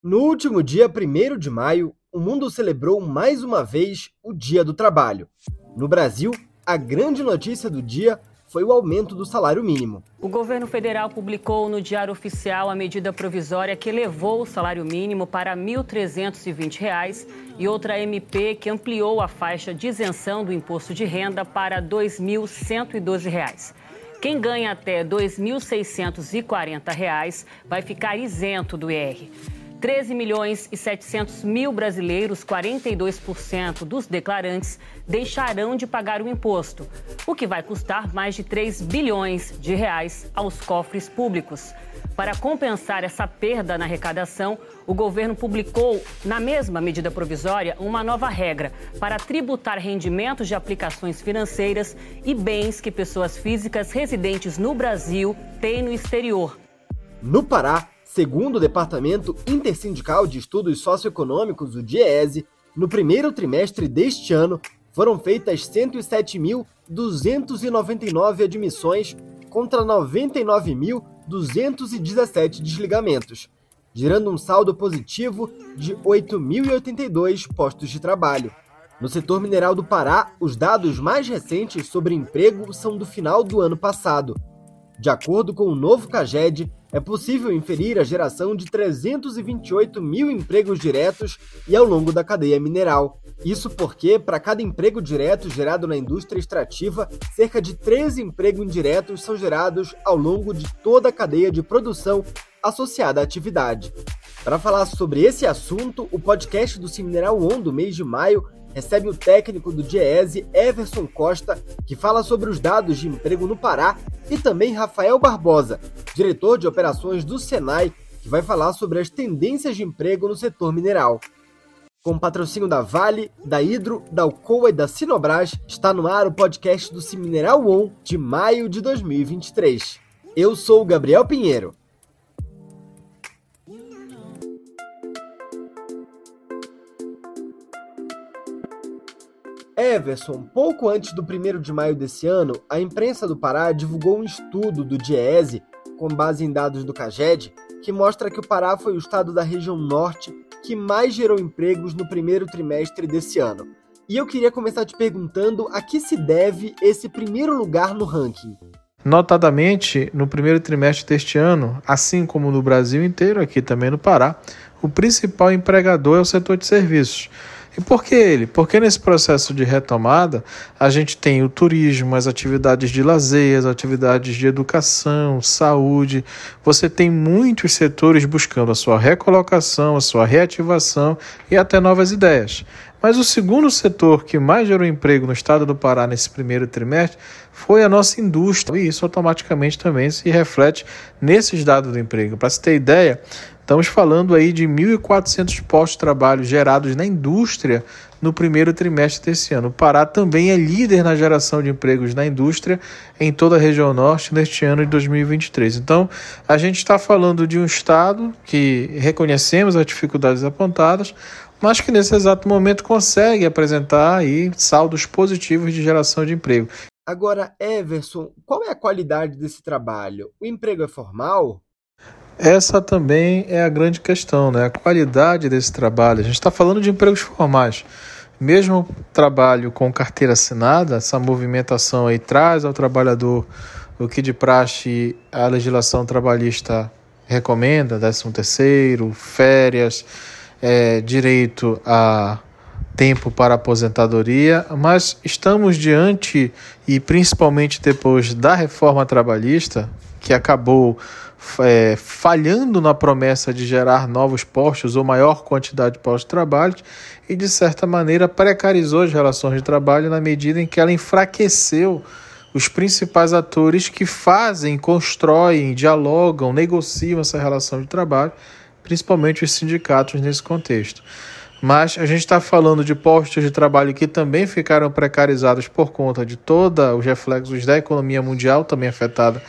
No último dia 1 de maio, o mundo celebrou mais uma vez o Dia do Trabalho. No Brasil, a grande notícia do dia foi o aumento do salário mínimo. O governo federal publicou no Diário Oficial a medida provisória que elevou o salário mínimo para R$ 1.320 e outra MP que ampliou a faixa de isenção do imposto de renda para R$ 2.112. Quem ganha até R$ 2.640 vai ficar isento do IR. 13 milhões e 700 mil brasileiros, 42% dos declarantes, deixarão de pagar o imposto, o que vai custar mais de 3 bilhões de reais aos cofres públicos. Para compensar essa perda na arrecadação, o governo publicou, na mesma medida provisória, uma nova regra para tributar rendimentos de aplicações financeiras e bens que pessoas físicas residentes no Brasil têm no exterior. No Pará, segundo o Departamento Intersindical de Estudos Socioeconômicos, o DIEESE, no primeiro trimestre deste ano, foram feitas 107.299 admissões contra 99.217 desligamentos, gerando um saldo positivo de 8.082 postos de trabalho. No setor mineral do Pará, os dados mais recentes sobre emprego são do final do ano passado. De acordo com o novo CAGED, é possível inferir a geração de 328 mil empregos diretos e ao longo da cadeia mineral. Isso porque, para cada emprego direto gerado na indústria extrativa, cerca de 13 empregos indiretos são gerados ao longo de toda a cadeia de produção associada à atividade. Para falar sobre esse assunto, o podcast do Mineral On do mês de maio recebe o técnico do DIESE, Everson Costa, que fala sobre os dados de emprego no Pará, e também Rafael Barbosa, diretor de operações do Senai, que vai falar sobre as tendências de emprego no setor mineral. Com patrocínio da Vale, da Hidro, da Alcoa e da Sinobras, está no ar o podcast do Mineral On de maio de 2023. Eu sou o Gabriel Pinheiro. Everson, pouco antes do 1 de maio desse ano, a imprensa do Pará divulgou um estudo do DIESE, com base em dados do CAGED, que mostra que o Pará foi o estado da região norte que mais gerou empregos no primeiro trimestre desse ano. E eu queria começar te perguntando a que se deve esse primeiro lugar no ranking. Notadamente, no primeiro trimestre deste ano, assim como no Brasil inteiro, aqui também no Pará, o principal empregador é o setor de serviços e por que ele? Porque nesse processo de retomada, a gente tem o turismo, as atividades de lazer, as atividades de educação, saúde. Você tem muitos setores buscando a sua recolocação, a sua reativação e até novas ideias. Mas o segundo setor que mais gerou emprego no estado do Pará nesse primeiro trimestre foi a nossa indústria. E isso automaticamente também se reflete nesses dados do emprego. Para se ter ideia, Estamos falando aí de 1.400 postos de trabalho gerados na indústria no primeiro trimestre desse ano. O Pará também é líder na geração de empregos na indústria em toda a região norte neste ano de 2023. Então, a gente está falando de um estado que reconhecemos as dificuldades apontadas, mas que nesse exato momento consegue apresentar aí saldos positivos de geração de emprego. Agora, Everson, qual é a qualidade desse trabalho? O emprego é formal? Essa também é a grande questão, né? A qualidade desse trabalho. A gente está falando de empregos formais. Mesmo trabalho com carteira assinada, essa movimentação aí traz ao trabalhador o que de praxe a legislação trabalhista recomenda, 13 terceiro, férias, é, direito a tempo para aposentadoria, mas estamos diante, e principalmente depois da reforma trabalhista, que acabou é, falhando na promessa de gerar novos postos ou maior quantidade de postos de trabalho e, de certa maneira, precarizou as relações de trabalho na medida em que ela enfraqueceu os principais atores que fazem, constroem, dialogam, negociam essa relação de trabalho, principalmente os sindicatos nesse contexto. Mas a gente está falando de postos de trabalho que também ficaram precarizados por conta de todos os reflexos da economia mundial, também afetada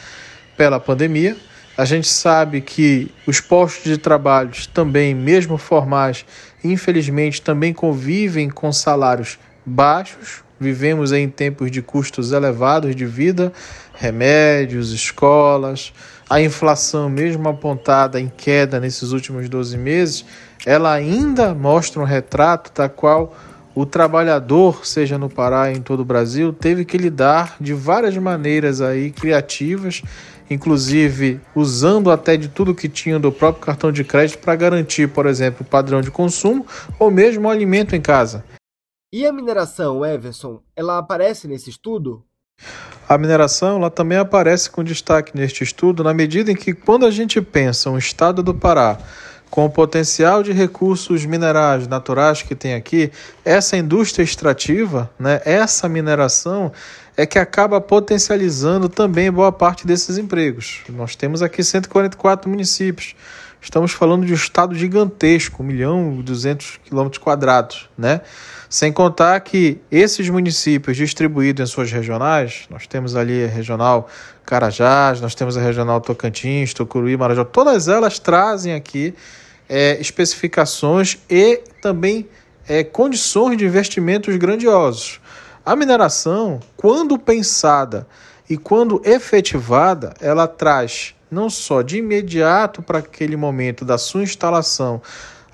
pela pandemia. A gente sabe que os postos de trabalho também, mesmo formais, infelizmente também convivem com salários baixos, vivemos em tempos de custos elevados de vida, remédios, escolas, a inflação, mesmo apontada em queda nesses últimos 12 meses, ela ainda mostra um retrato da qual o trabalhador, seja no Pará em todo o Brasil, teve que lidar de várias maneiras aí criativas, inclusive usando até de tudo que tinha do próprio cartão de crédito para garantir, por exemplo, o padrão de consumo ou mesmo o alimento em casa. E a mineração, Everson, ela aparece nesse estudo? A mineração ela também aparece com destaque neste estudo na medida em que quando a gente pensa um estado do Pará com o potencial de recursos minerais naturais que tem aqui, essa indústria extrativa, né, essa mineração é que acaba potencializando também boa parte desses empregos. Nós temos aqui 144 municípios. Estamos falando de um estado gigantesco, 1 milhão e 200 quilômetros quadrados, né? Sem contar que esses municípios distribuídos em suas regionais, nós temos ali a regional Carajás, nós temos a regional Tocantins, Tucuruí, Marajó, todas elas trazem aqui é, especificações e também é, condições de investimentos grandiosos. A mineração, quando pensada e quando efetivada, ela traz não só de imediato para aquele momento da sua instalação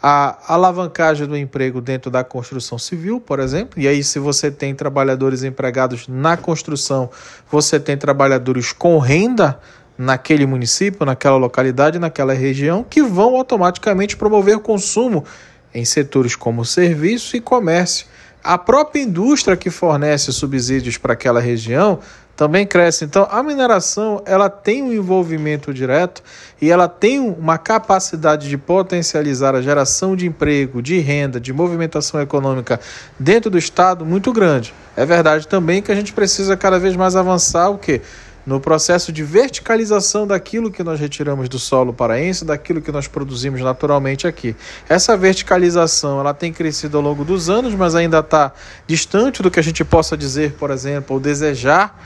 a alavancagem do emprego dentro da construção civil, por exemplo. E aí, se você tem trabalhadores empregados na construção, você tem trabalhadores com renda naquele município, naquela localidade, naquela região, que vão automaticamente promover consumo em setores como serviço e comércio. A própria indústria que fornece subsídios para aquela região também cresce. Então, a mineração ela tem um envolvimento direto e ela tem uma capacidade de potencializar a geração de emprego, de renda, de movimentação econômica dentro do estado muito grande. É verdade também que a gente precisa cada vez mais avançar o que no processo de verticalização daquilo que nós retiramos do solo paraense, daquilo que nós produzimos naturalmente aqui. Essa verticalização ela tem crescido ao longo dos anos, mas ainda está distante do que a gente possa dizer, por exemplo, ou desejar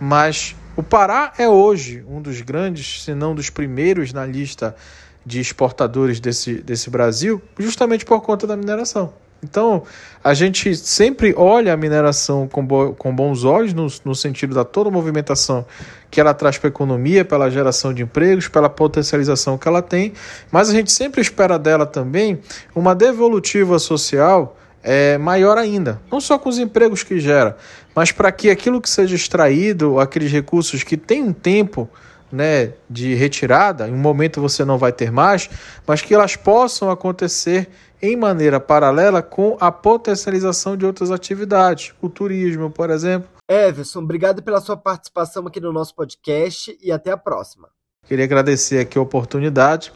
mas o Pará é hoje um dos grandes, se não dos primeiros na lista de exportadores desse, desse Brasil, justamente por conta da mineração. Então, a gente sempre olha a mineração com, bo com bons olhos, no, no sentido da toda a movimentação que ela traz para a economia, pela geração de empregos, pela potencialização que ela tem, mas a gente sempre espera dela também uma devolutiva social é, maior ainda. Não só com os empregos que gera, mas para que aquilo que seja extraído, aqueles recursos que têm um tempo né, de retirada, em um momento você não vai ter mais, mas que elas possam acontecer em maneira paralela com a potencialização de outras atividades, o turismo, por exemplo. Everson, obrigado pela sua participação aqui no nosso podcast e até a próxima. Queria agradecer aqui a oportunidade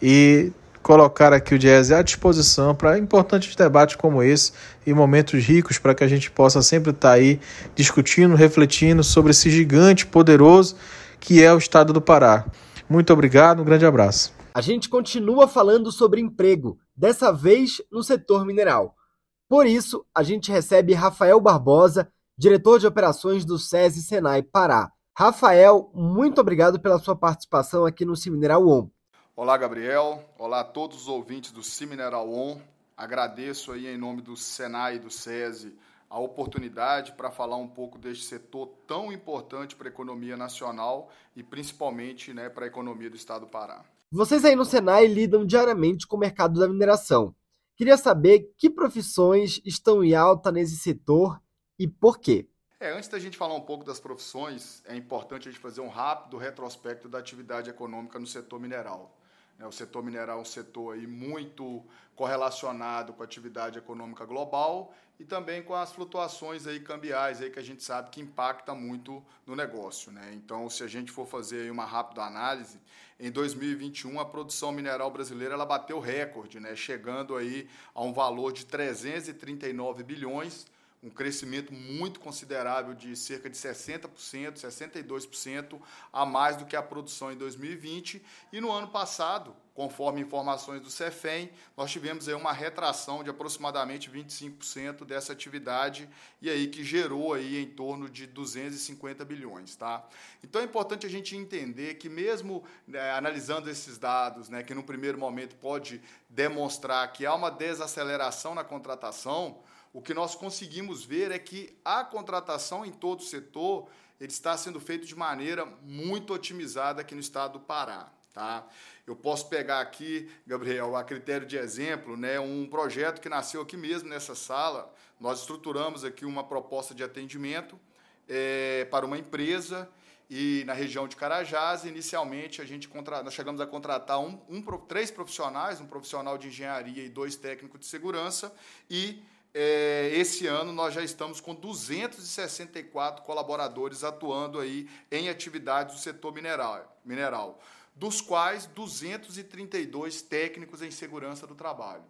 e colocar aqui o Jazz à disposição para importantes debates como esse e momentos ricos para que a gente possa sempre estar tá aí discutindo, refletindo sobre esse gigante poderoso que é o estado do Pará. Muito obrigado, um grande abraço. A gente continua falando sobre emprego, dessa vez no setor mineral. Por isso, a gente recebe Rafael Barbosa, diretor de operações do SESI Senai Pará. Rafael, muito obrigado pela sua participação aqui no Semineral On. Olá, Gabriel. Olá a todos os ouvintes do Cimineral On. Agradeço aí em nome do Senai e do SESI a oportunidade para falar um pouco deste setor tão importante para a economia nacional e principalmente né, para a economia do estado do Pará. Vocês aí no Senai lidam diariamente com o mercado da mineração. Queria saber que profissões estão em alta nesse setor e por quê. É, antes da gente falar um pouco das profissões, é importante a gente fazer um rápido retrospecto da atividade econômica no setor mineral. Né, o setor mineral é um setor aí muito correlacionado com a atividade econômica global e também com as flutuações aí cambiais aí que a gente sabe que impacta muito no negócio. Né? Então, se a gente for fazer uma rápida análise, em 2021 a produção mineral brasileira ela bateu recorde, né? chegando aí a um valor de 339 bilhões, um crescimento muito considerável de cerca de 60%, 62% a mais do que a produção em 2020. E no ano passado, conforme informações do Cefem, nós tivemos aí uma retração de aproximadamente 25% dessa atividade e aí que gerou aí em torno de 250 bilhões, tá? Então é importante a gente entender que mesmo né, analisando esses dados, né, que no primeiro momento pode demonstrar que há uma desaceleração na contratação, o que nós conseguimos ver é que a contratação em todo o setor ele está sendo feito de maneira muito otimizada aqui no estado do Pará. Tá? Eu posso pegar aqui, Gabriel, a critério de exemplo, né, um projeto que nasceu aqui mesmo nessa sala. Nós estruturamos aqui uma proposta de atendimento é, para uma empresa e na região de Carajás, inicialmente, a gente contra... nós chegamos a contratar um, um, três profissionais, um profissional de engenharia e dois técnicos de segurança, e é, esse ano nós já estamos com 264 colaboradores atuando aí em atividades do setor mineral, mineral dos quais 232 técnicos em segurança do trabalho.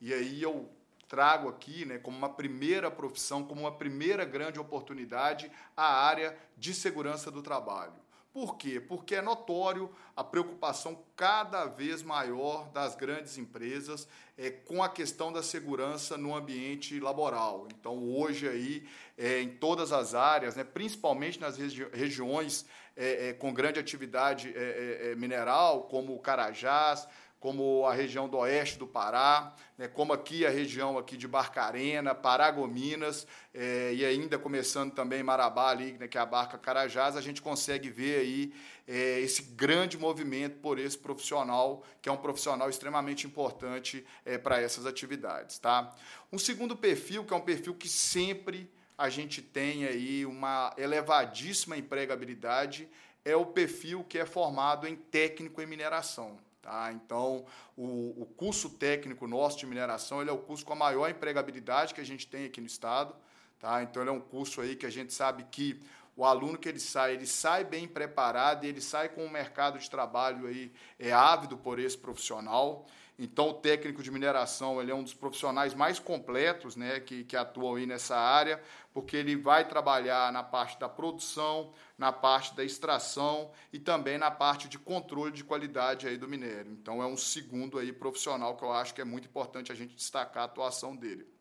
E aí eu trago aqui, né, como uma primeira profissão, como uma primeira grande oportunidade, a área de segurança do trabalho. Por quê? Porque é notório a preocupação cada vez maior das grandes empresas é, com a questão da segurança no ambiente laboral. Então, hoje aí, é, em todas as áreas, né, principalmente nas regi regiões é, é, com grande atividade é, é, mineral, como Carajás, como a região do oeste do Pará, né, como aqui a região aqui de Barcarena, Paragominas, é, e ainda começando também Marabá, ali, né, que é a barca Carajás, a gente consegue ver aí é, esse grande movimento por esse profissional, que é um profissional extremamente importante é, para essas atividades. Tá? Um segundo perfil, que é um perfil que sempre a gente tem aí uma elevadíssima empregabilidade, é o perfil que é formado em técnico em mineração. Tá? Então, o, o curso técnico nosso de mineração ele é o curso com a maior empregabilidade que a gente tem aqui no estado. Tá? Então, ele é um curso aí que a gente sabe que o aluno que ele sai, ele sai bem preparado e ele sai com um mercado de trabalho aí é ávido por esse profissional. Então, o técnico de mineração ele é um dos profissionais mais completos né, que, que atuam aí nessa área, porque ele vai trabalhar na parte da produção, na parte da extração e também na parte de controle de qualidade aí do minério. Então, é um segundo aí profissional que eu acho que é muito importante a gente destacar a atuação dele.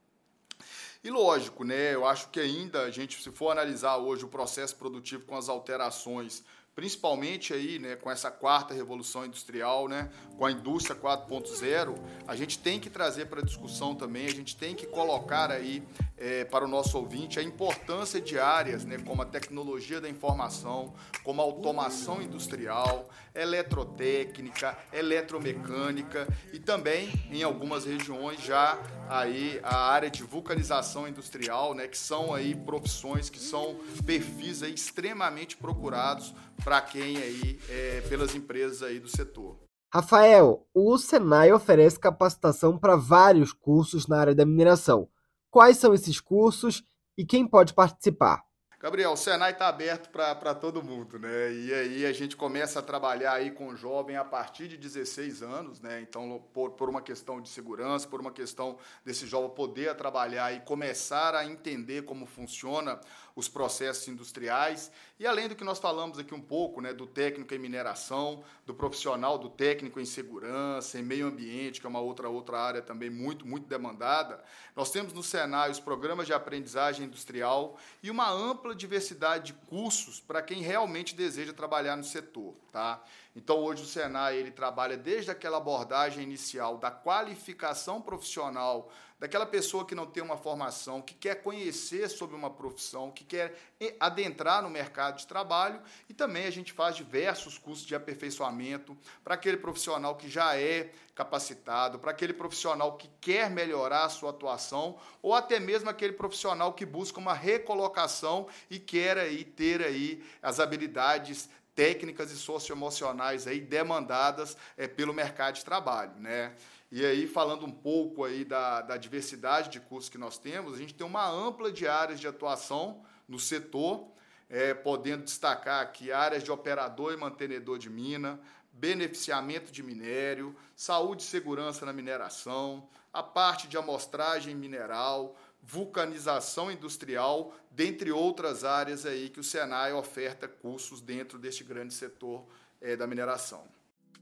E lógico, né, eu acho que ainda a gente, se for analisar hoje o processo produtivo com as alterações principalmente aí, né, com essa quarta revolução industrial, né, com a indústria 4.0, a gente tem que trazer para discussão também, a gente tem que colocar aí é, para o nosso ouvinte a importância de áreas, né, como a tecnologia da informação, como a automação industrial, eletrotécnica, eletromecânica e também em algumas regiões já aí a área de vulcanização industrial, né, que são aí profissões que são perfis aí extremamente procurados para quem aí, é, pelas empresas aí do setor. Rafael, o Senai oferece capacitação para vários cursos na área da mineração. Quais são esses cursos e quem pode participar? Gabriel, o Senai está aberto para todo mundo, né? E aí a gente começa a trabalhar aí com o jovem a partir de 16 anos, né? Então, por, por uma questão de segurança, por uma questão desse jovem poder trabalhar e começar a entender como funciona os processos industriais. E além do que nós falamos aqui um pouco, né, do técnico em mineração, do profissional, do técnico em segurança, em meio ambiente, que é uma outra, outra área também muito, muito demandada, nós temos no Senai os programas de aprendizagem industrial e uma ampla diversidade de cursos para quem realmente deseja trabalhar no setor. Tá? Então, hoje o Senai ele trabalha desde aquela abordagem inicial da qualificação profissional daquela pessoa que não tem uma formação, que quer conhecer sobre uma profissão, que quer adentrar no mercado de trabalho, e também a gente faz diversos cursos de aperfeiçoamento para aquele profissional que já é capacitado, para aquele profissional que quer melhorar a sua atuação, ou até mesmo aquele profissional que busca uma recolocação e quer aí ter aí as habilidades técnicas e socioemocionais aí demandadas é, pelo mercado de trabalho, né? E aí, falando um pouco aí da, da diversidade de cursos que nós temos, a gente tem uma ampla de áreas de atuação no setor, é, podendo destacar aqui áreas de operador e mantenedor de mina, beneficiamento de minério, saúde e segurança na mineração, a parte de amostragem mineral, vulcanização industrial, dentre outras áreas aí que o Senai oferta cursos dentro deste grande setor é, da mineração.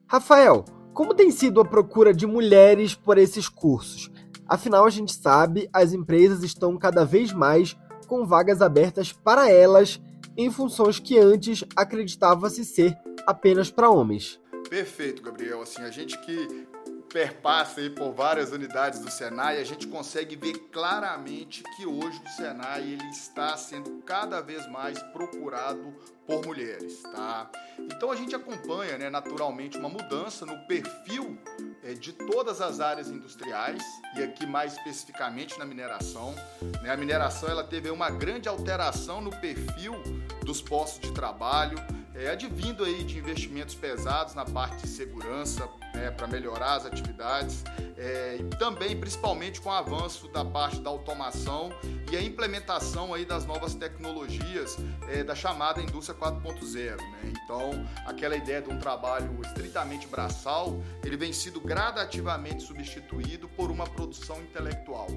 Rafael, como tem sido a procura de mulheres por esses cursos? Afinal, a gente sabe, as empresas estão cada vez mais com vagas abertas para elas em funções que antes acreditava-se ser apenas para homens. Perfeito, Gabriel. Assim, a gente que perpassa aí por várias unidades do Senai, a gente consegue ver claramente que hoje o Senai ele está sendo cada vez mais procurado por mulheres, tá? Então a gente acompanha, né, naturalmente, uma mudança no perfil é, de todas as áreas industriais e aqui mais especificamente na mineração. Né? A mineração ela teve uma grande alteração no perfil dos postos de trabalho, é, advindo aí de investimentos pesados na parte de segurança né, para melhorar as atividades é, e também principalmente com o avanço da parte da automação e a implementação aí das novas tecnologias é, da chamada indústria 4.0. Né? Então, aquela ideia de um trabalho estritamente braçal, ele vem sido gradativamente substituído por uma produção intelectual.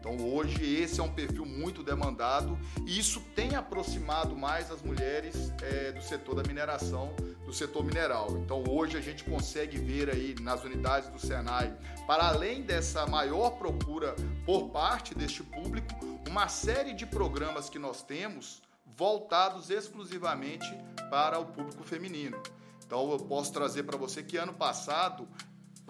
Então hoje esse é um perfil muito demandado e isso tem aproximado mais as mulheres é, do setor da mineração, do setor mineral. Então hoje a gente consegue ver aí nas unidades do Senai, para além dessa maior procura por parte deste público, uma série de programas que nós temos voltados exclusivamente para o público feminino. Então eu posso trazer para você que ano passado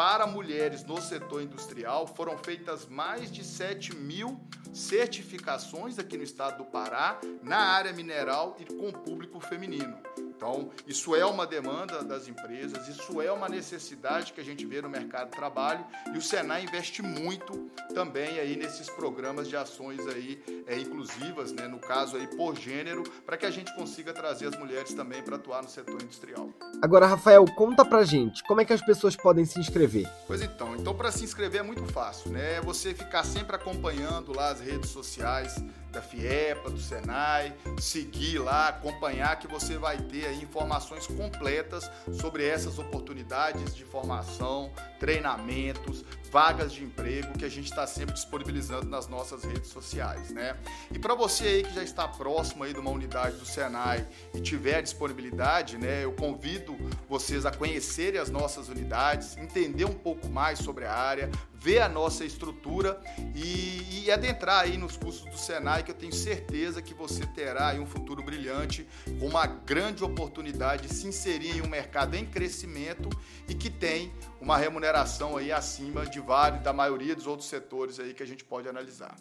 para mulheres no setor industrial, foram feitas mais de 7 mil certificações aqui no estado do Pará, na área mineral e com público feminino. Então, isso é uma demanda das empresas, isso é uma necessidade que a gente vê no mercado de trabalho e o Senai investe muito também aí nesses programas de ações aí é, inclusivas, né, no caso aí por gênero, para que a gente consiga trazer as mulheres também para atuar no setor industrial. Agora, Rafael, conta pra gente, como é que as pessoas podem se inscrever? Pois então, então para se inscrever é muito fácil, né? É você ficar sempre acompanhando lá as redes sociais da FIEPA, do Senai, seguir lá, acompanhar que você vai ter aí informações completas sobre essas oportunidades de formação, treinamentos, vagas de emprego que a gente está sempre disponibilizando nas nossas redes sociais, né? E para você aí que já está próximo aí de uma unidade do Senai e tiver disponibilidade, né, eu convido vocês a conhecerem as nossas unidades, entender um pouco mais sobre a área, ver a nossa estrutura e, e, adentrar aí nos cursos do Senai, que eu tenho certeza que você terá um futuro brilhante, com uma grande oportunidade de se inserir em um mercado em crescimento e que tem uma remuneração aí acima de vários, da maioria dos outros setores aí que a gente pode analisar.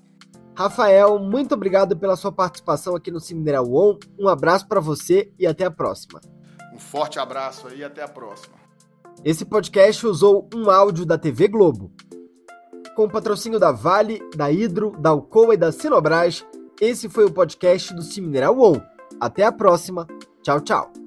Rafael, muito obrigado pela sua participação aqui no Mineral One. Um abraço para você e até a próxima. Um forte abraço aí e até a próxima. Esse podcast usou um áudio da TV Globo com o patrocínio da Vale, da Hidro, da Alcoa e da Sinobras, esse foi o podcast do Cimineral On. Até a próxima. Tchau, tchau.